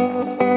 Música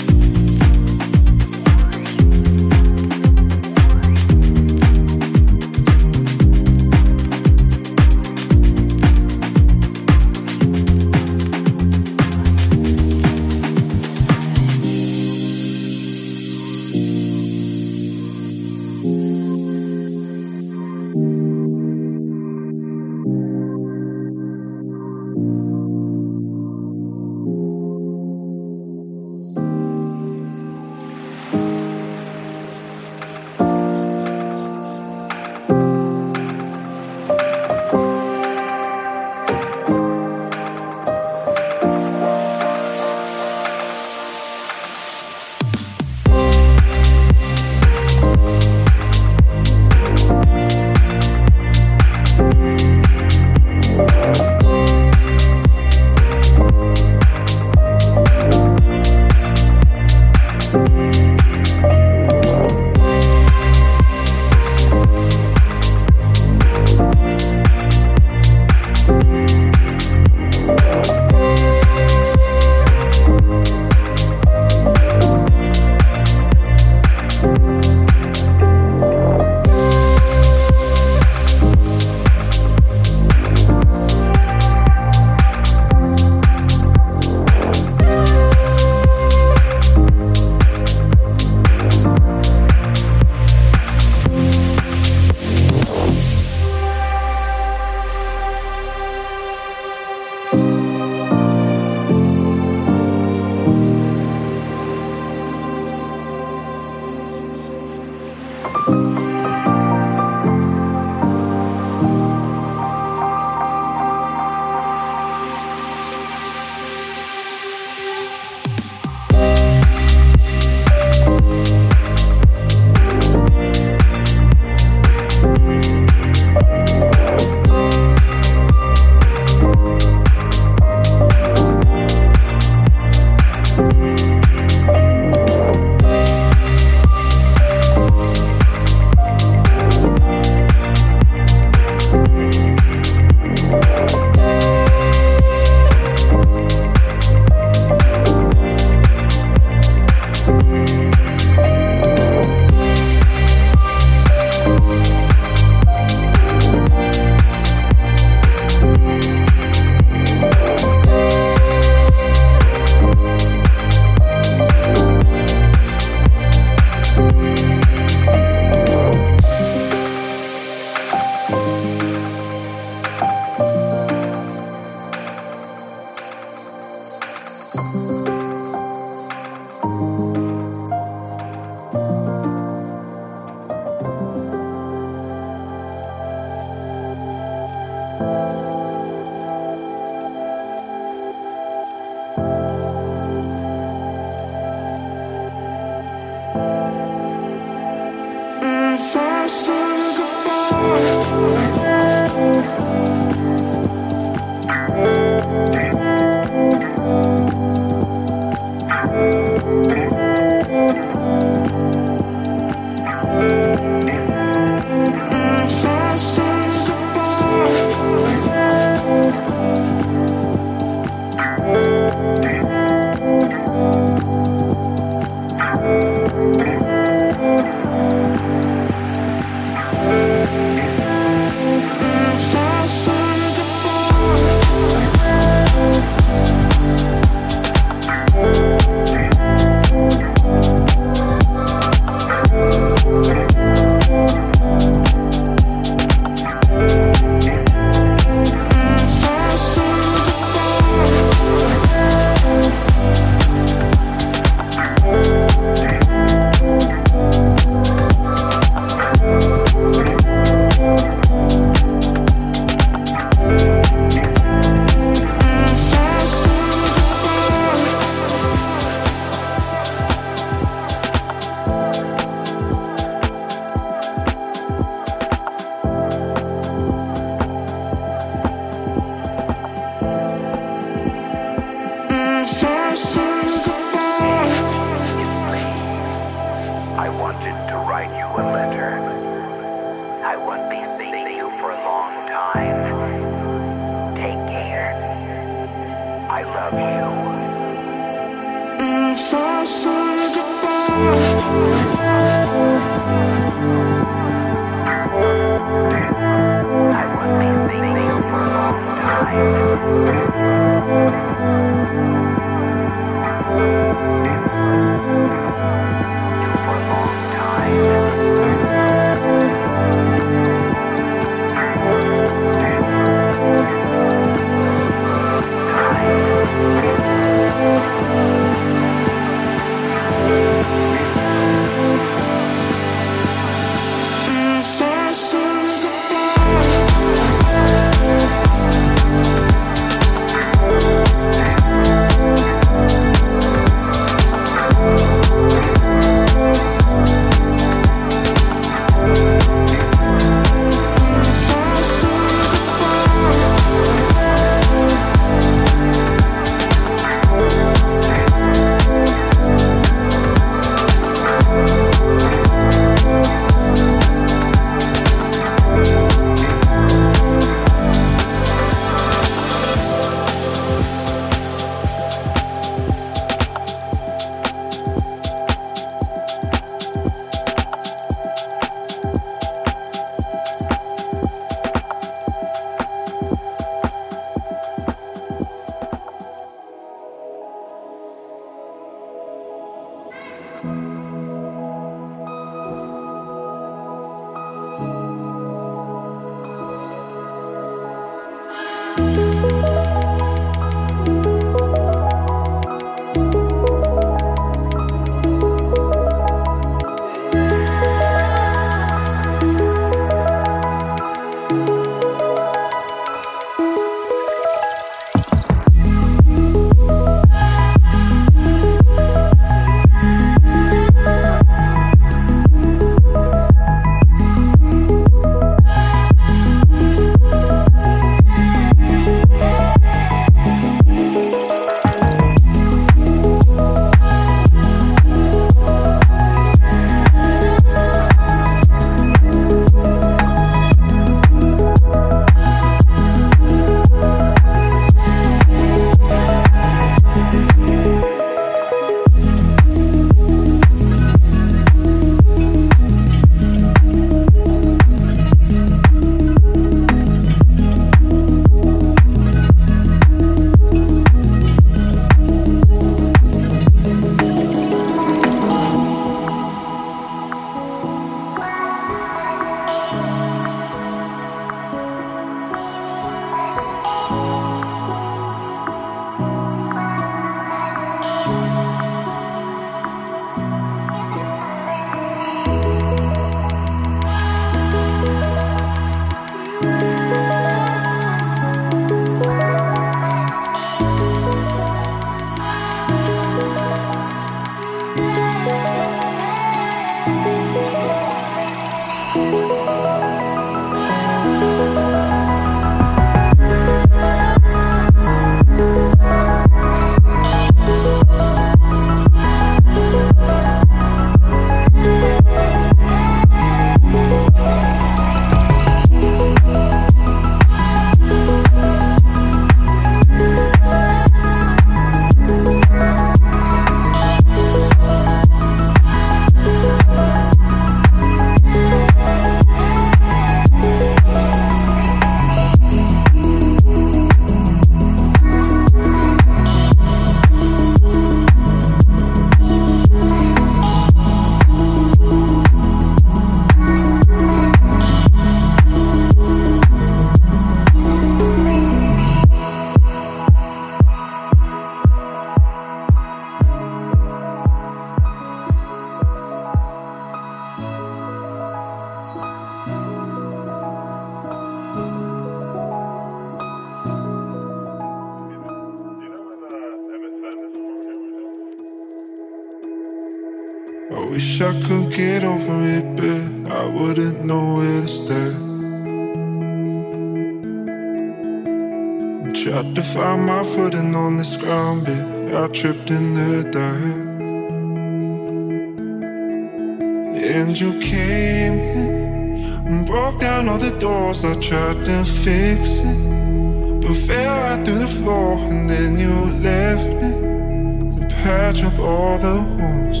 patch up all the wounds.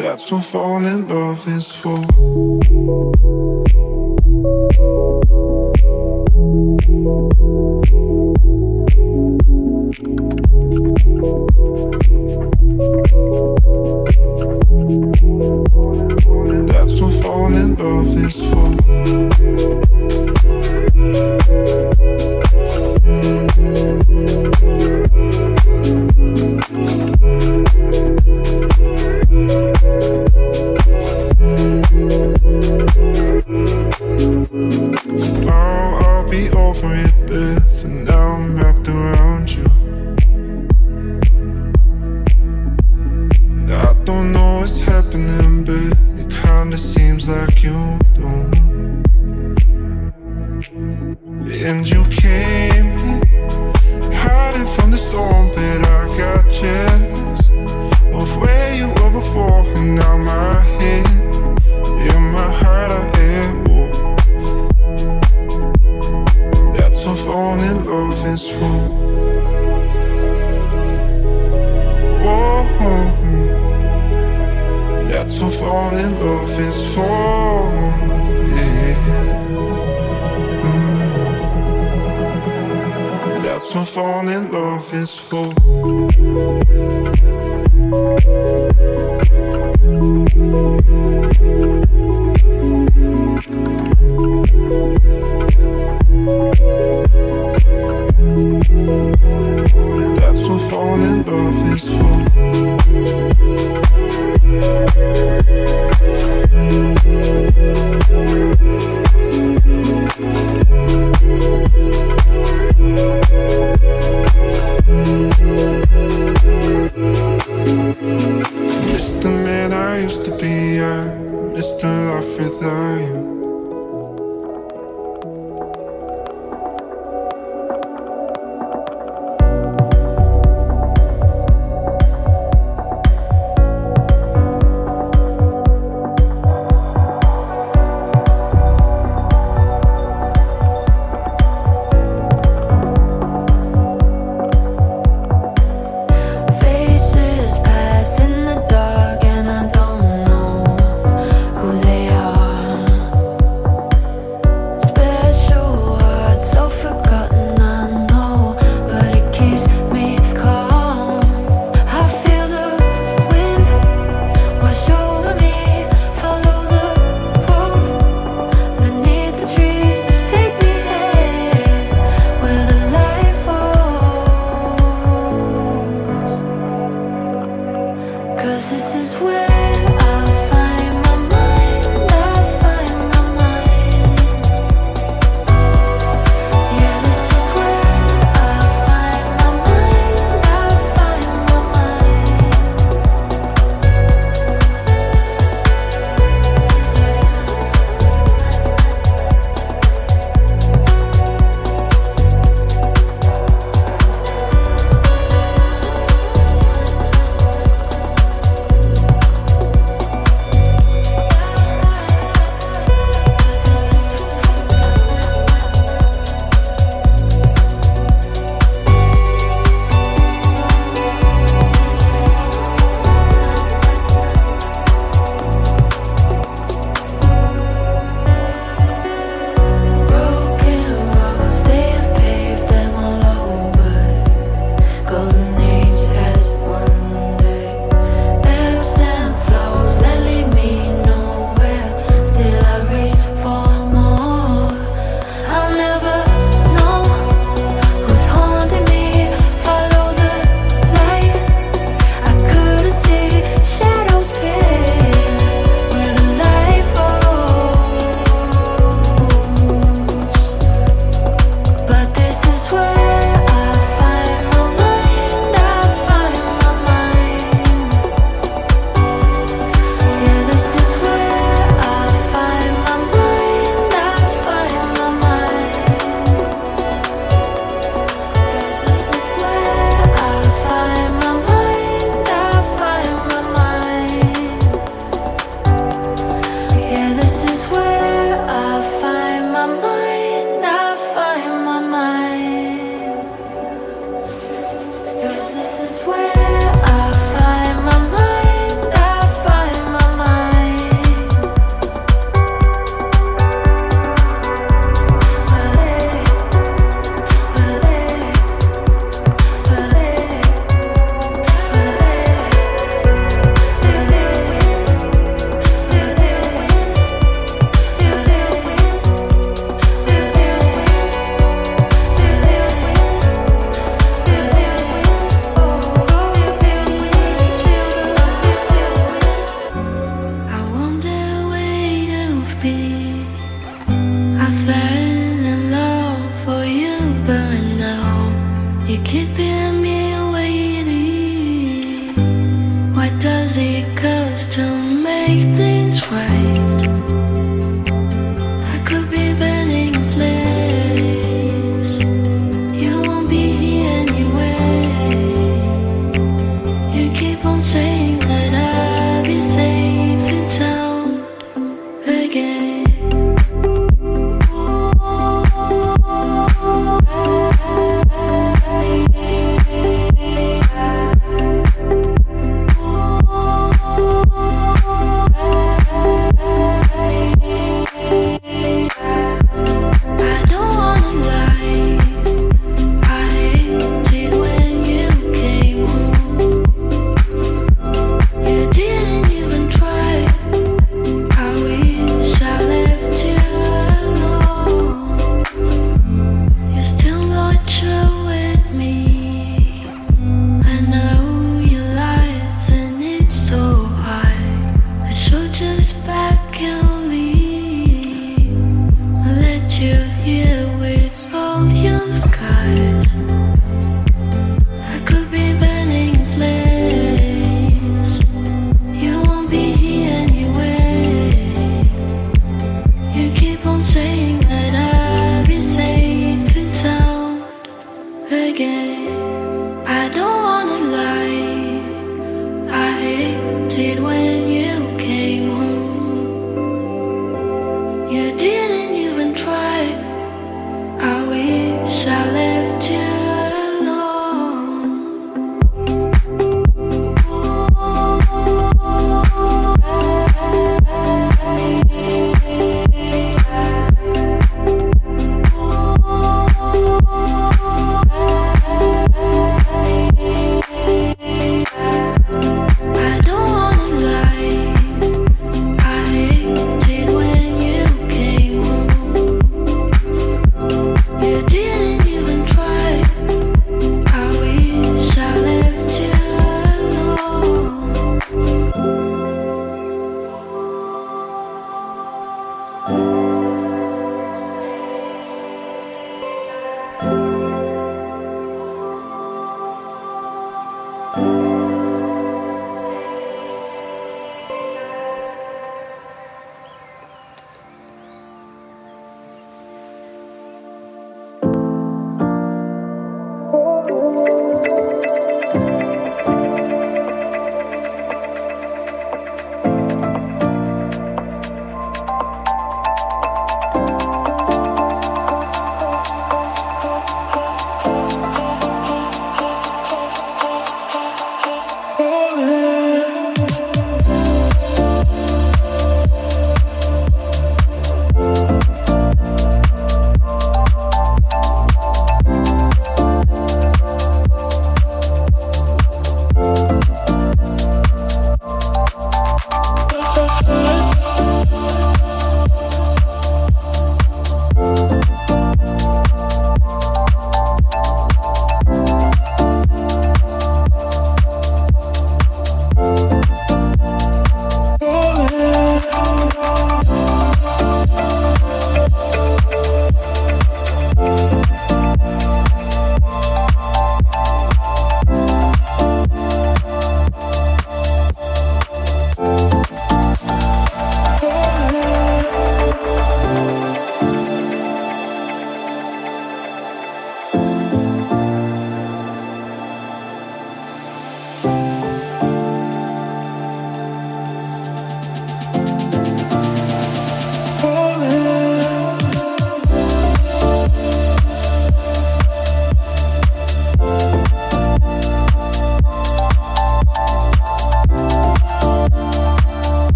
That's what falling love is for. That's what falling love is for.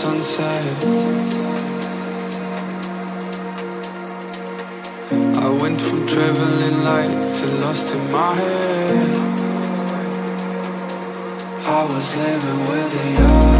sunset. I went from traveling light to lost in my head. I was living with the art.